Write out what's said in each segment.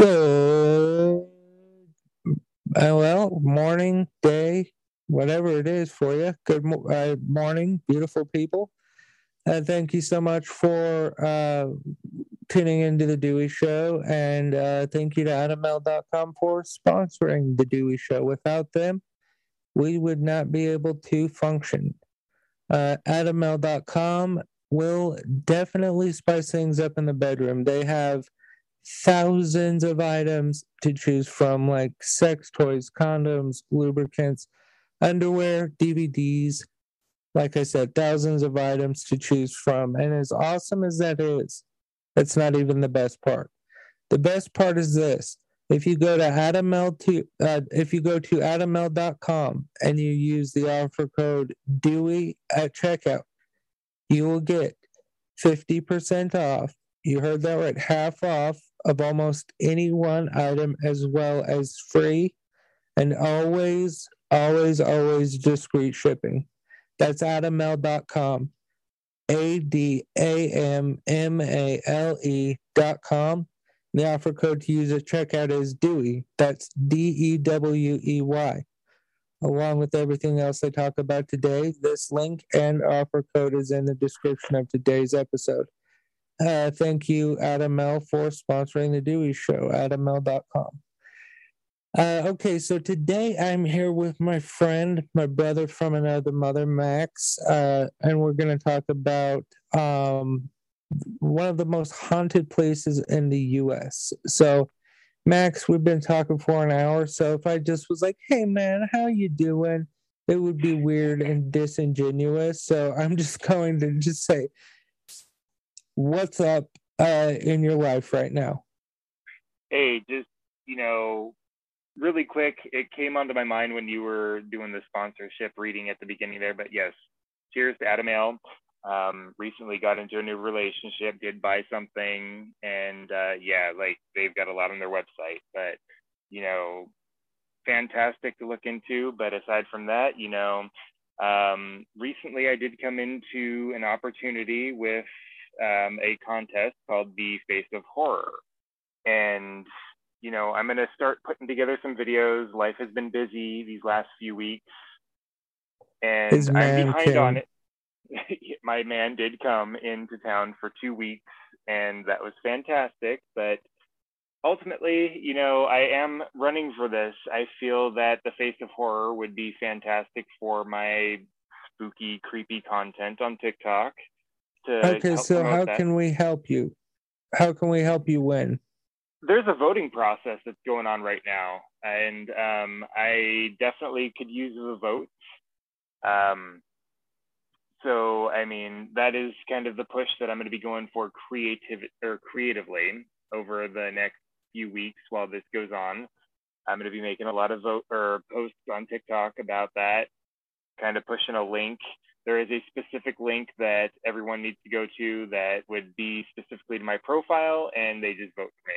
Good. Uh, well, morning, day, whatever it is for you. Good uh, morning, beautiful people. Uh, thank you so much for uh, tuning into the Dewey Show. And uh, thank you to AdamMale.com for sponsoring the Dewey Show. Without them, we would not be able to function. Uh, AdamMale.com will definitely spice things up in the bedroom. They have thousands of items to choose from, like sex toys, condoms, lubricants, underwear, DVDs. Like I said, thousands of items to choose from. And as awesome as that is, that's not even the best part. The best part is this. If you go to AdamMale to uh, if you go to AdamMale.com and you use the offer code Dewey at checkout, you will get 50% off. You heard that right, half off of almost any one item as well as free and always, always, always discreet shipping. That's adammale.com. A D A M M A L E dot com. The offer code to use at checkout is Dewey. That's D E W E Y. Along with everything else I talk about today, this link and offer code is in the description of today's episode. Uh, thank you, AdamMale, for sponsoring the Dewey Show, adammale.com. Uh, okay, so today I'm here with my friend, my brother from another mother, Max, uh, and we're going to talk about um, one of the most haunted places in the U.S. So, Max, we've been talking for an hour, so if I just was like, "Hey, man, how you doing?" it would be weird and disingenuous. So I'm just going to just say, what's up uh, in your life right now? Hey, just you know, really quick, it came onto my mind when you were doing the sponsorship reading at the beginning there. But yes, cheers to AdamMale. Um, recently got into a new relationship, did buy something, and uh, yeah, like they've got a lot on their website. But you know, fantastic to look into. But aside from that, you know, um, recently I did come into an opportunity with um, a contest called the Face of Horror. And, you know, I'm going to start putting together some videos. Life has been busy these last few weeks. And I'm behind came. on it. My man did come into town for two weeks, and that was fantastic. But ultimately, you know, I am running for this. I feel that the face of horror would be fantastic for my spooky, creepy content on TikTok to okay so how that. can we help you? How can we help you win? There's a voting process that's going on right now and um, i definitely could use the votes. Um, so i mean that is kind of the push that i'm going to be going for creative or creatively over the next few weeks while this goes on. I'm going to be making a lot of vote or posts on tiktok about that kind of pushing a link there is a specific link that everyone needs to go to that would be specifically to my profile, and they just vote for me.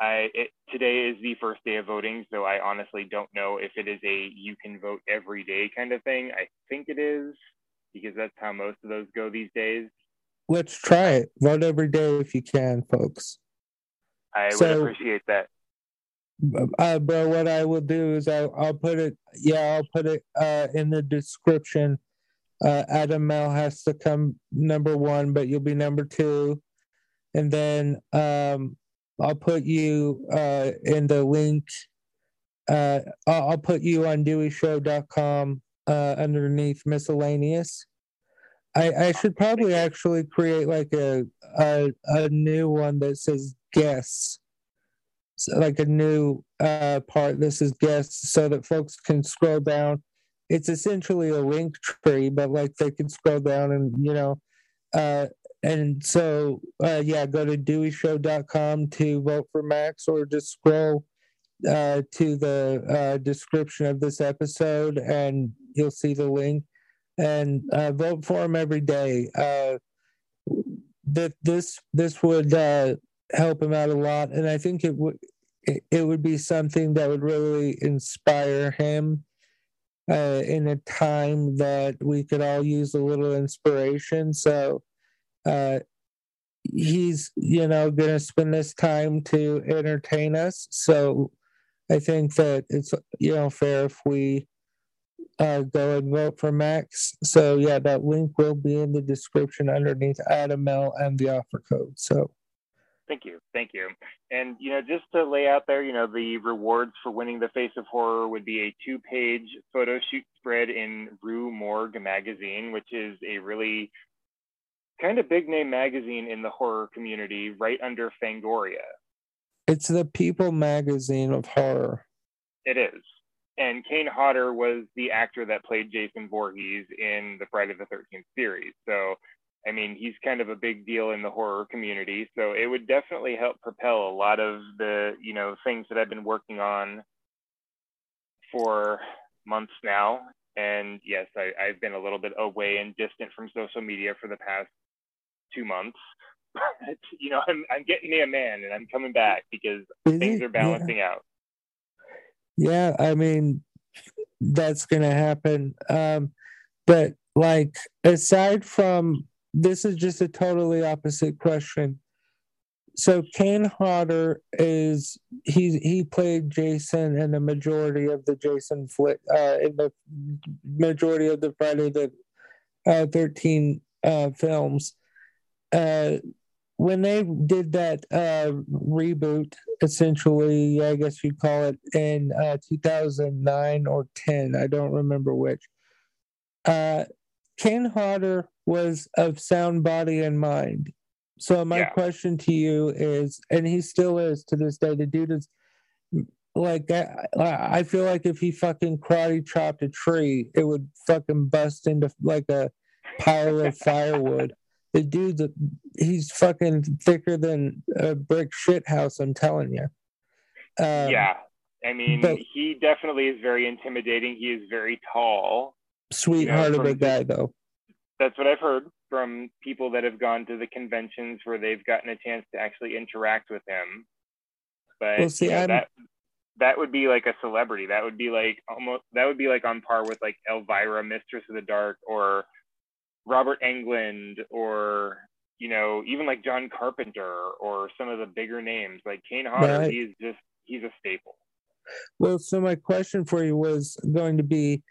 I, it, today is the first day of voting, so I honestly don't know if it is a you can vote every day kind of thing. I think it is because that's how most of those go these days. Let's try it. Vote every day if you can, folks. I so, would appreciate that. Uh, bro, what I will do is I'll, I'll put it, yeah, I'll put it uh, in the description uh, AdamMale has to come number one, but you'll be number two. And then um, I'll put you uh, in the link. Uh, I'll, I'll put you on DeweyShow.com uh, underneath miscellaneous. I, I should probably actually create like a, a, a new one that says guests, so like a new uh, part. This is guests, so that folks can scroll down it's essentially a link tree, but like they can scroll down and you know, uh, and so uh, yeah, go to DeweyShow.com to vote for Max, or just scroll uh, to the uh, description of this episode, and you'll see the link. And uh, vote for him every day. Uh, that this this would help him out a lot, and I think it would it would be something that would really inspire him uh, in a time that we could all use a little inspiration. So, uh, he's you know going to spend this time to entertain us. So I think that it's you know fair if we uh, go and vote for Max. So yeah, that link will be in the description underneath Adam Male and the offer code. So thank you, thank you. And you know, just to lay out there, you know, the rewards for winning the Face of Horror would be a two-page photo shoot spread in Rue Morgue magazine, which is a really kind of big name magazine in the horror community, right under Fangoria. It's the People magazine of horror. It is. And Kane Hodder was the actor that played Jason Voorhees in the Friday the 13th series. So, I mean, he's kind of a big deal in the horror community. So it would definitely help propel a lot of the, you know, things that I've been working on for months now. And yes, I, I've been a little bit away and distant from social media for the past two months. But you know, I'm I'm getting me a man and I'm coming back because Is things it? are balancing yeah. out. Yeah, I mean that's gonna happen. Um, but like aside from this is just a totally opposite question. So Kane Hodder is he he played Jason in the majority of the Jason flick uh, in the majority of the Friday the uh, thirteen uh, films uh, when they did that uh, reboot, essentially, I guess you'd call it in uh, 2009 or 10, I don't remember which. Uh, Kane Hodder was of sound body and mind. So my yeah. question to you is, and he still is to this day. The dude is like, I, I feel like if he fucking karate chopped a tree, it would fucking bust into like a pile of firewood the dude he's fucking thicker than a brick shit house. I'm telling you. Um, yeah, I mean, but, he definitely is very intimidating. He is very tall. Sweetheart you know, of a guy, though. That's what I've heard from people that have gone to the conventions where they've gotten a chance to actually interact with him. But well, see, you know, that that would be like a celebrity. That would be like almost that would be like on par with like Elvira, Mistress of the Dark, or Robert Englund or you know even like John Carpenter or some of the bigger names like Kane Hodder. Right. He's just he's a staple. Well, so my question for you was going to be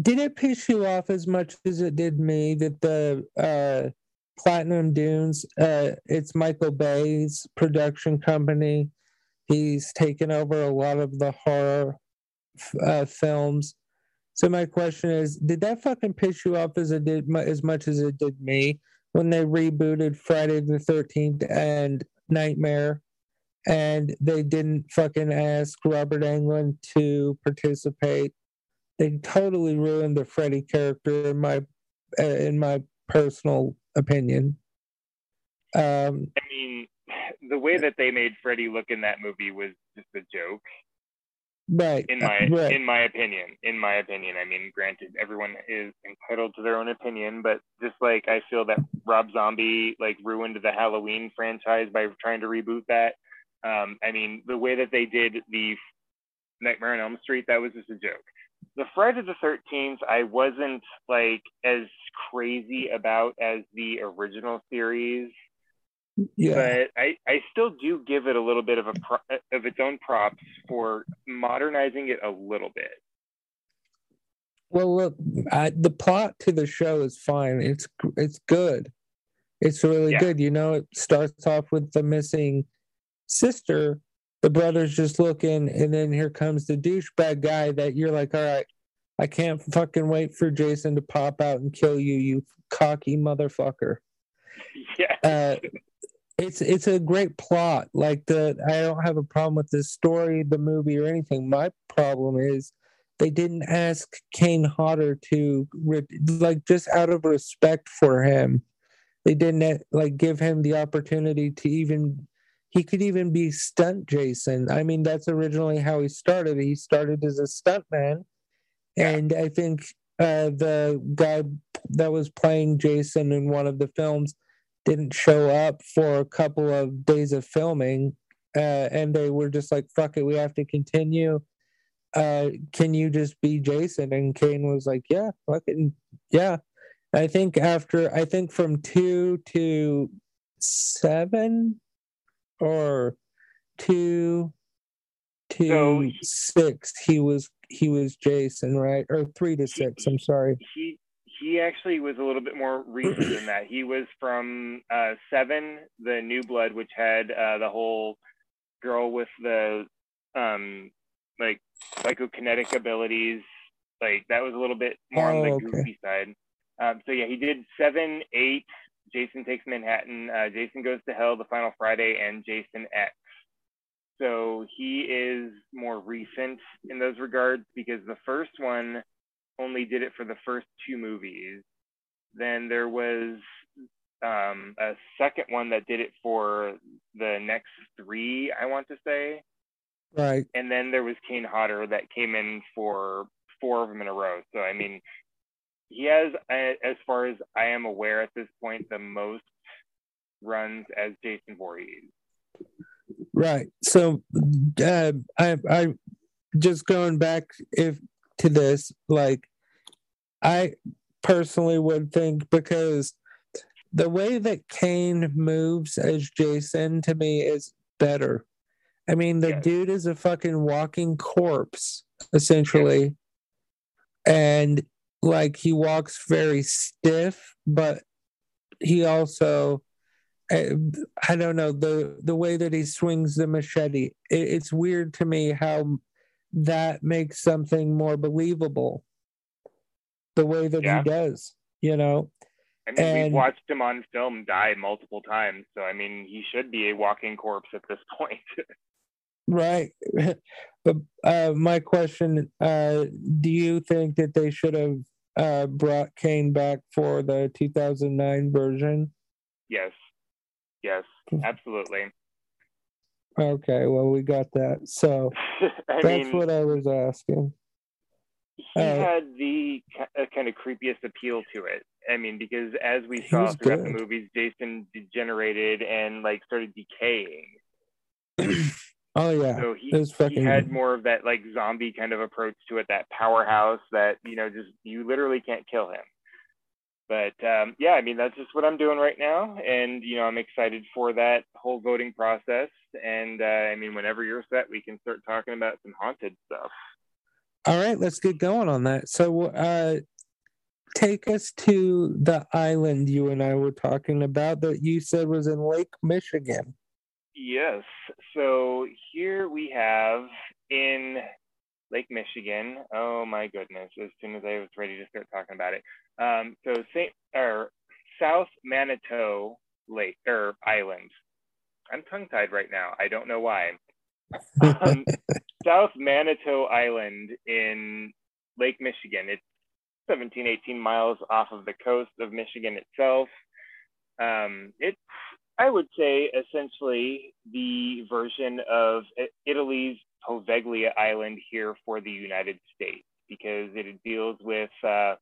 did it piss you off as much as it did me that the uh, Platinum Dunes, uh, it's Michael Bay's production company. He's taken over a lot of the horror uh, films. So my question is, did that fucking piss you off as it did as much as it did me when they rebooted Friday the Thirteenth and Nightmare, and they didn't fucking ask Robert Englund to participate? They totally ruined the Freddy character in my uh, in my personal opinion. Um, I mean, the way that they made Freddy look in that movie was just a joke right in my right. in my opinion in my opinion i mean granted everyone is entitled to their own opinion but just like i feel that rob zombie like ruined the halloween franchise by trying to reboot that um, i mean the way that they did the nightmare on elm street that was just a joke the friday the 13th i wasn't like as crazy about as the original series yeah. But I, I still do give it a little bit of a pro, of its own props for modernizing it a little bit. Well, look, I, the plot to the show is fine. It's it's good. It's really yeah. good. You know, it starts off with the missing sister. The brother's just looking, and then here comes the douchebag guy that you're like, all right, I can't fucking wait for Jason to pop out and kill you, you cocky motherfucker. Yeah. Uh, it's it's a great plot. Like the I don't have a problem with the story, the movie, or anything. My problem is they didn't ask Kane Hodder to like just out of respect for him. They didn't like give him the opportunity to even he could even be stunt Jason. I mean, that's originally how he started. He started as a stuntman, and I think uh, the guy that was playing Jason in one of the films didn't show up for a couple of days of filming uh, and they were just like fuck it we have to continue. Uh, can you just be jason? And kane was like yeah fucking yeah. I think after I think from two to seven or two to So- six, he was he was Jason, right? Or three to six. I'm sorry. he he actually was a little bit more recent than that. He was from uh, Seven, the New Blood, which had uh, the whole girl with the um, like psychokinetic abilities. Like that was a little bit more on the Oh, okay. goofy side. Um, so yeah, he did seven, eight. Jason takes Manhattan. Uh, Jason goes to hell. The Final Friday and Jason X. So he is more recent in those regards because the first one only did it for the first two movies. Then there was um, a second one that did it for the next three, I want to say. Right. And then there was Kane Hodder that came in for four of them in a row. So, I mean, he has, as far as I am aware at this point, the most runs as Jason Voorhees. Right. So uh, I I just going back if to this like I personally would think because the way that Kane moves as Jason to me is better. I mean, the Yes. dude is a fucking walking corpse essentially. And like he walks very stiff, but he also uh, I don't know the the way that he swings the machete. It, it's weird to me how that makes something more believable. The way that Yeah. he does, you know. I mean, we've watched him on film die multiple times. So, I mean, he should be a walking corpse at this point. Right. but uh, my question: uh, Do you think that they should have uh, brought Kane back for the 2009 version? yes. Yes, absolutely. Okay, well, we got that. So that's mean, what I was asking. he uh, had the uh, kind of creepiest appeal to it. I mean, because as we saw throughout the movies, Jason degenerated and like started decaying. Oh yeah, So he, was he had more of that like zombie kind of approach to it, that powerhouse that you know just you literally can't kill him. But um, yeah, I mean that's just what I'm doing right now, and you know I'm excited for that whole voting process. And uh, I mean, whenever you're set, we can start talking about some haunted stuff. All right, let's get going on that. So, uh, take us to the island you and I were talking about that you said was in Lake Michigan. Yes. So here we have in Lake Michigan. Oh my goodness! As soon as I was ready to start talking about it, um, so Saint or South Manitou Lake or Island. I'm tongue tied right now. I don't know why. Um, South Manitou Island in Lake Michigan. It's 17, 18 miles off of the coast of Michigan itself. Um, it's, I would say, essentially the version of Italy's Poveglia Island here for the United States because it deals with uh,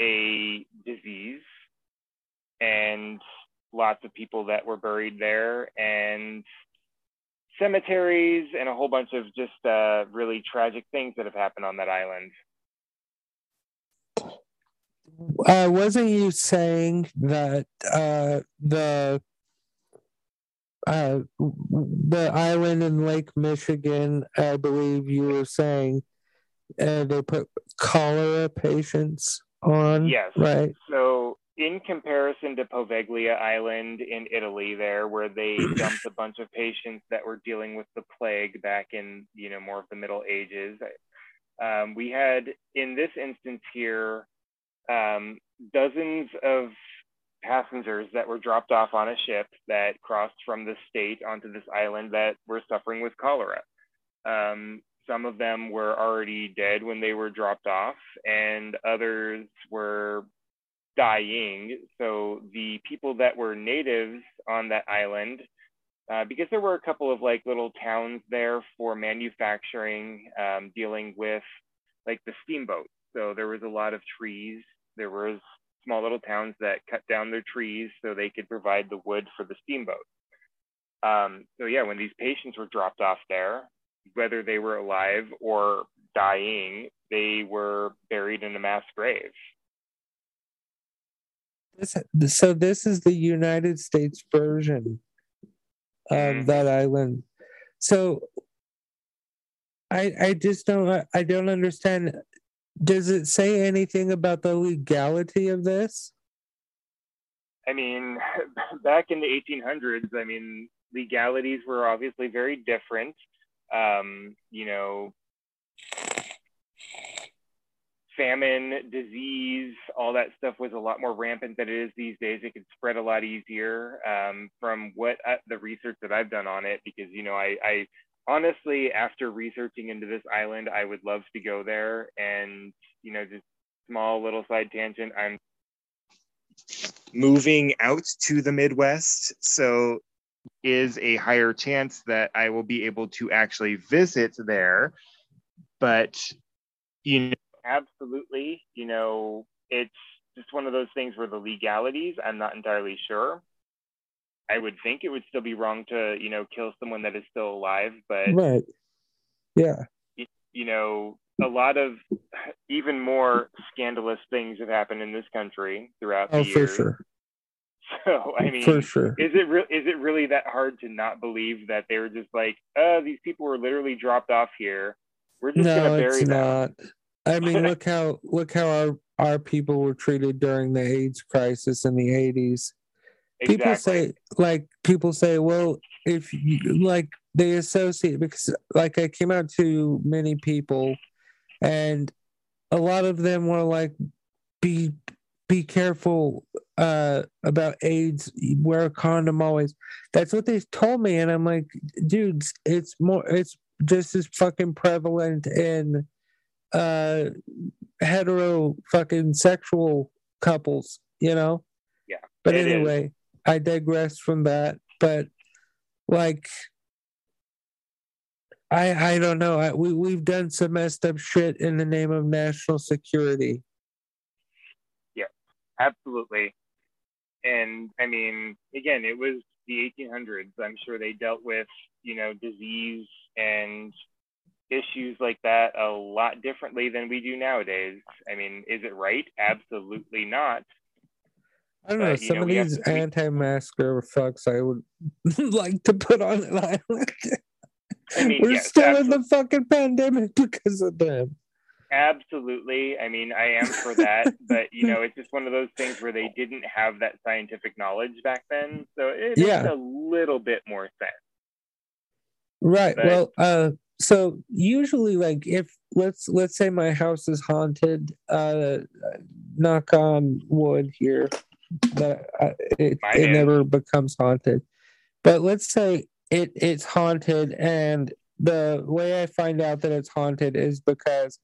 a disease and lots of people that were buried there and cemeteries and a whole bunch of just uh, really tragic things that have happened on that island. Uh, wasn't you saying that uh, the uh, the island in Lake Michigan? I believe you were saying uh, they put cholera patients on. Yes. Right. So, in comparison to Poveglia Island in Italy, there where they dumped a bunch of patients that were dealing with the plague back in you know more of the Middle Ages, um, we had in this instance here um, dozens of passengers that were dropped off on a ship that crossed from the state onto this island that were suffering with cholera. Um, some of them were already dead when they were dropped off, and others were dying. So the people that were natives on that island, uh, because there were a couple of like little towns there for manufacturing, um, dealing with like the steamboat. So there was a lot of trees. There was small little towns that cut down their trees so they could provide the wood for the steamboat. Um, so yeah, when these patients were dropped off there, whether they were alive or dying, they were buried in a mass grave. This, so this is the United States version of Mhm. that island. So I I just don't I don't understand. Does it say anything about the legality of this? I mean, back in the 1800s, I mean, legalities were obviously very different. Um, you know, famine, disease, all that stuff was a lot more rampant than it is these days. It could spread a lot easier um, from what I, the research that I've done on it, because, you know, I, I honestly, after researching into this island, I would love to go there and, you know, just small little side tangent. I'm moving out to the Midwest. So is a higher chance that I will be able to actually visit there. But, you know, absolutely, you know, it's just one of those things where the legalities, I'm not entirely sure. I would think it would still be wrong to, you know, kill someone that is still alive, but Right. Yeah. you know, a lot of even more scandalous things have happened in this country throughout the Oh, for sure. So I mean, for sure. is it re- is it really that hard to not believe that they were just like, oh, these people were literally dropped off here. We're just No, gonna bury it's them. not. I mean, look how look how our our people were treated during the AIDS crisis in the eighties. People say like people say, well, if you like they associate because like I came out to many people and a lot of them were like be be careful uh about AIDS, wear a condom always. That's what they told me and I'm like, dudes, it's more it's just as fucking prevalent in uh hetero fucking sexual couples, you know? Yeah, But it is. I digress from that. But like I I don't know. I, we we've done some messed up shit in the name of national security. Yeah, absolutely. And I mean, again, it was the 1800s. I'm sure they dealt with, you know, disease and issues like that a lot differently than we do nowadays. I mean, is it right? Absolutely not. I don't know. Some know, of these anti-masker fucks I would like to put on an island. I mean, We're yes, still in the fucking pandemic because of them. Absolutely. I mean, I am for that, but you know, it's just one of those things where they didn't have that scientific knowledge back then. So it Yeah. makes a little bit more sense. Right. But- well, uh so usually like if let's let's say my house is haunted, uh knock on wood here that uh, it, Mine never becomes haunted. But let's say it it's haunted and the way I find out that it's haunted is because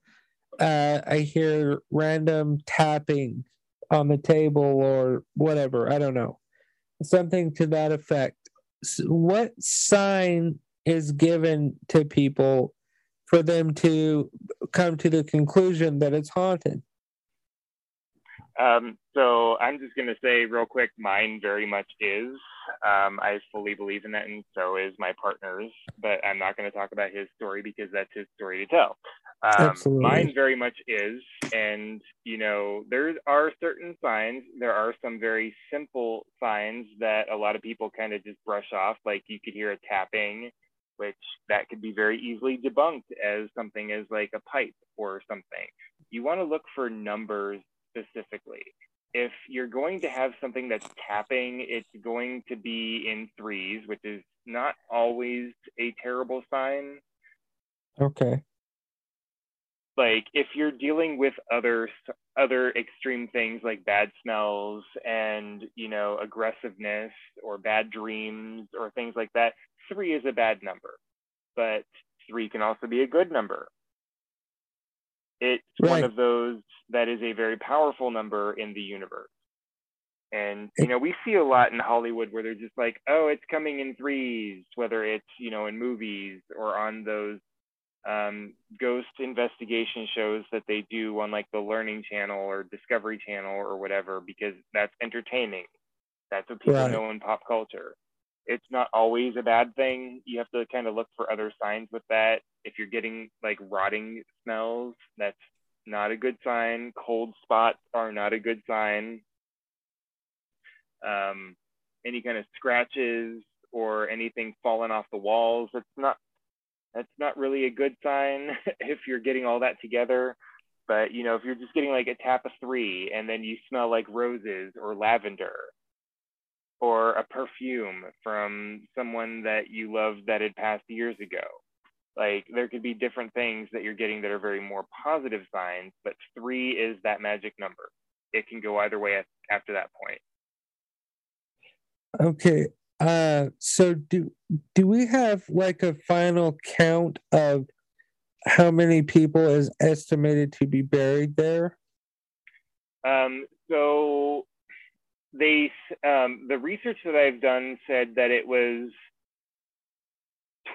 uh I hear random tapping on the table or whatever, I don't know. Something to that effect. S- what sign is given to people for them to come to the conclusion that it's haunted. Um, so I'm just going to say real quick, mine very much is. Um, I fully believe in that, and so is my partner's. But I'm not going to talk about his story because that's his story to tell. Um, Absolutely. Mine very much is, and you know, there are certain signs. There are some very simple signs that a lot of people kind of just brush off. Like you could hear a tapping, which that could be very easily debunked as something as like a pipe or something. You want to look for numbers specifically. If you're going to have something that's tapping, it's going to be in threes, which is not always a terrible sign. Okay. Like if you're dealing with other other extreme things like bad smells and you know aggressiveness or bad dreams or things like that, three is a bad number, but three can also be a good number. It's one of those that is a very powerful number in the universe. And you know, we see a lot in Hollywood where they're just like, "Oh, it's coming in threes, whether it's you know in movies or on those um, ghost investigation shows that they do on like the Learning Channel or Discovery Channel or whatever, because that's entertaining. That's what people Right. know in pop culture. It's not always a bad thing. You have to kind of look for other signs with that. If you're getting like rotting smells, that's not a good sign. Cold spots are not a good sign. um, any kind of scratches or anything falling off the walls. That's not that's not really a good sign if you're getting all that together. But you know, if you're just getting like a tap of three and then you smell like roses or lavender or a perfume from someone that you loved that had passed years ago. Like there could be different things that you're getting that are very more positive signs, but three is that magic number. It can go either way after that point. Okay. Uh, so do do we have like a final count of how many people is estimated to be buried there? Um, so they um, the research that I've done said that it was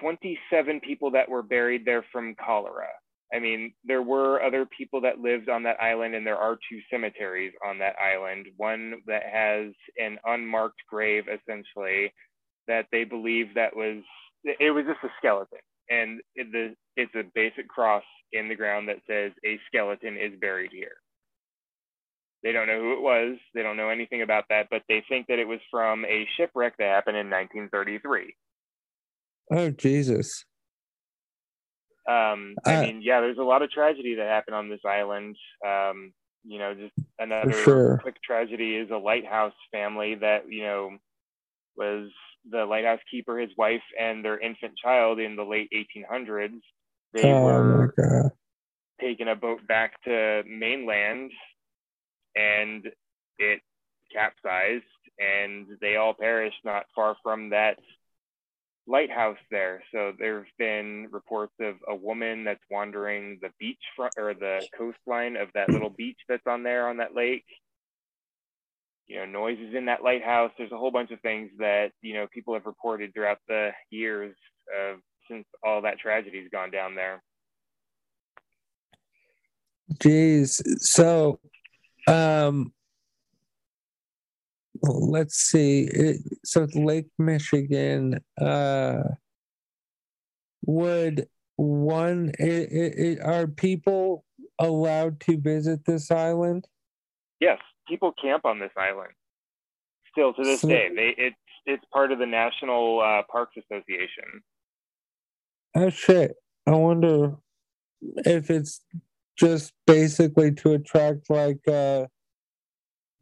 27 people that were buried there from cholera. I mean, there were other people that lived on that island, and there are two cemeteries on that island. One that has an unmarked grave, essentially, that they believe that was it was just a skeleton, and it, the it's a basic cross in the ground that says a skeleton is buried here. They don't know who it was. They don't know anything about that, but they think that it was from a shipwreck that happened in 1933. Oh Jesus! Um, I uh, mean, yeah, there's a lot of tragedy that happened on this island. Um, you know, just another sure. quick tragedy is a lighthouse family that you know was the lighthouse keeper, his wife, and their infant child in the late 1800s. They oh, were taking a boat back to mainland, and it capsized, and they all perished not far from that lighthouse there. So there's been reports of a woman that's wandering the beach front or the coastline of that little beach that's on there on that lake. You know, noises in that lighthouse. There's a whole bunch of things that, you know, people have reported throughout the years of since all that tragedy's gone down there. Jeez. So um let's see. It, so Lake Michigan. Uh, would one it, it, are people allowed to visit this island? Yes, people camp on this island. Still to this so, day, they it's it's part of the National uh, Parks Association. Oh shit! I wonder if it's just basically to attract like uh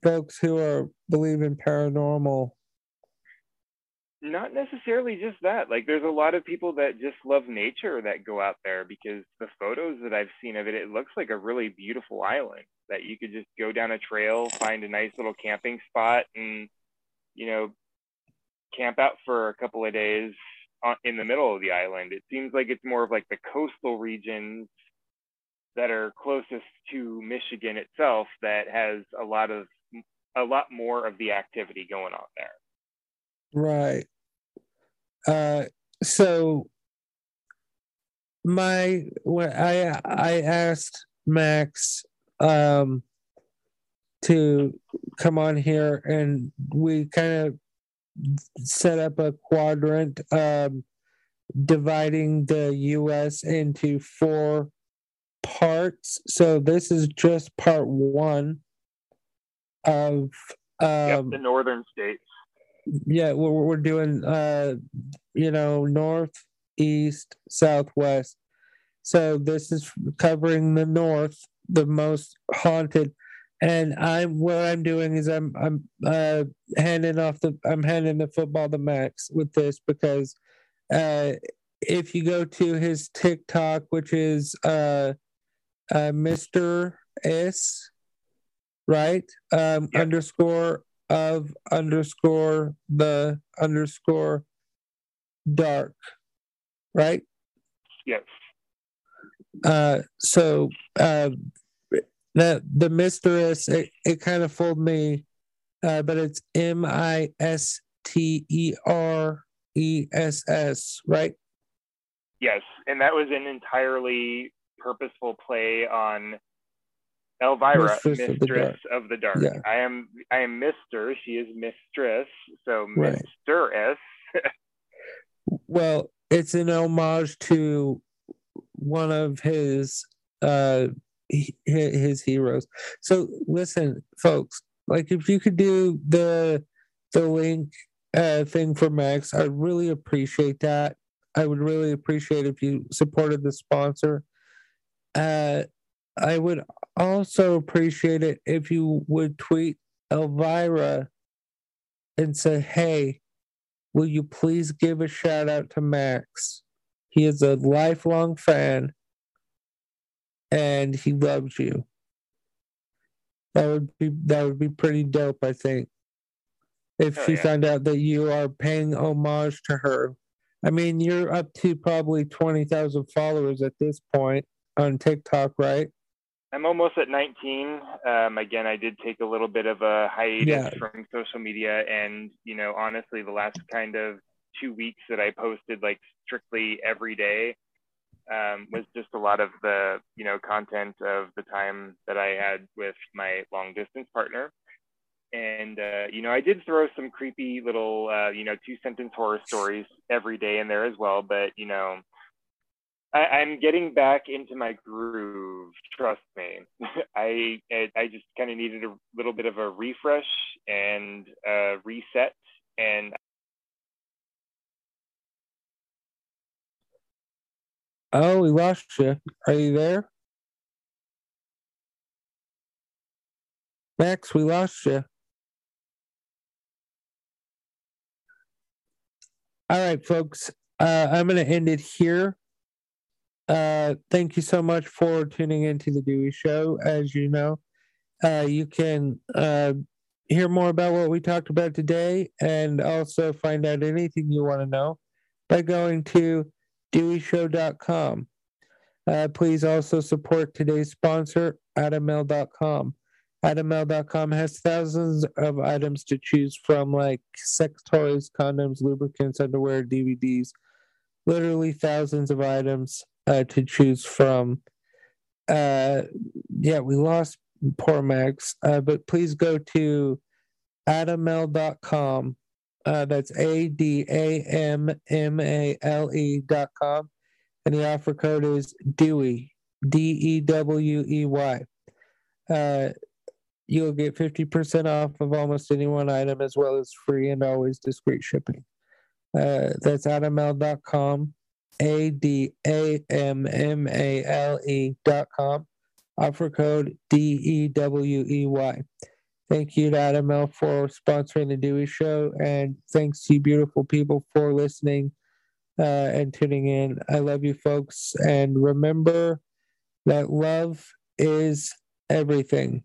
folks who are believe in paranormal. Not necessarily just that. Like there's a lot of people that just love nature that go out there because the photos that i've seen of it it looks like a really beautiful island that you could just go down a trail find a nice little camping spot and you know camp out for a couple of days in the middle of the island. It seems like it's more of like the coastal regions that are closest to michigan itself that has a lot of a lot more of the activity going on there. Right. Uh, so my when I I asked Max um, to come on here and we kind of set up a quadrant um, dividing the US into four parts. So this is just part one of um, yep, the northern states. Yeah, we're we're doing uh, you know north, east, southwest. So this is covering the north, the most haunted. And I'm what I'm doing is I'm I'm uh, handing off the I'm handing the football to Max with this because uh, if you go to his TikTok, which is uh, uh, Mr. S right? Um, yep. Underscore of underscore the underscore dark, right? Yes. Uh, so uh, the the mistress it, it kind of fooled me, uh, but it's M I S T E R E S S, right? Yes, and that was an entirely purposeful play on Elvira, Mistress, Mistress of, the Dark. Of the dark. Yeah. I am I am Mister. She is Mistress. So right. Well, it's an homage to one of his uh his heroes. So listen, folks, like if you could do the the link uh, thing for Max. I'd really appreciate that. I would really appreciate if you supported the sponsor. Uh, I would also appreciate it if you would tweet Elvira and say, hey, will you please give a shout out to Max? He is a lifelong fan and he loves you. That would be that would be pretty dope, I think. If she yeah. found out that you are paying homage to her. I mean, you're up to probably twenty thousand followers at this point on TikTok, right? I'm almost at 19. Um, again, I did take a little bit of a hiatus yeah. from social media, and you know, honestly, the last kind of two weeks that I posted like strictly every day um, was just a lot of the you know content of the time that I had with my long distance partner. And uh, you know, I did throw some creepy little uh, you know two sentence horror stories every day in there as well. But you know, I, am getting back into my groove. Trust me. I I just kind of needed a little bit of a refresh and a reset, and Oh, we lost you. Are you there? Max, we lost you. All right, folks. Uh, I'm going to end it here. Uh, thank you so much for tuning into the Dewey Show. As you know, uh, you can uh, hear more about what we talked about today and also find out anything you want to know by going to deweyshow.com. Uh, please also support today's sponsor, AdamMale.com. AdamMale.com has thousands of items to choose from, like sex toys, condoms, lubricants, underwear, DVDs, literally thousands of items uh, to choose from. Uh, yeah, we lost poor Max, uh, but please go to adammale.com. Uh, that's A D A M M A L E dot com. And the offer code is Dewey, D E W E Y. Uh, you'll get 50% off of almost any one item as well as free and always discreet shipping. Uh, that's adammale.com. A D A M M A L E dot com. Offer code D E W E Y. Thank you to Adam Male for sponsoring the Dewey Show, and thanks to you, beautiful people, for listening uh, and tuning in. I love you, folks, and remember that love is everything.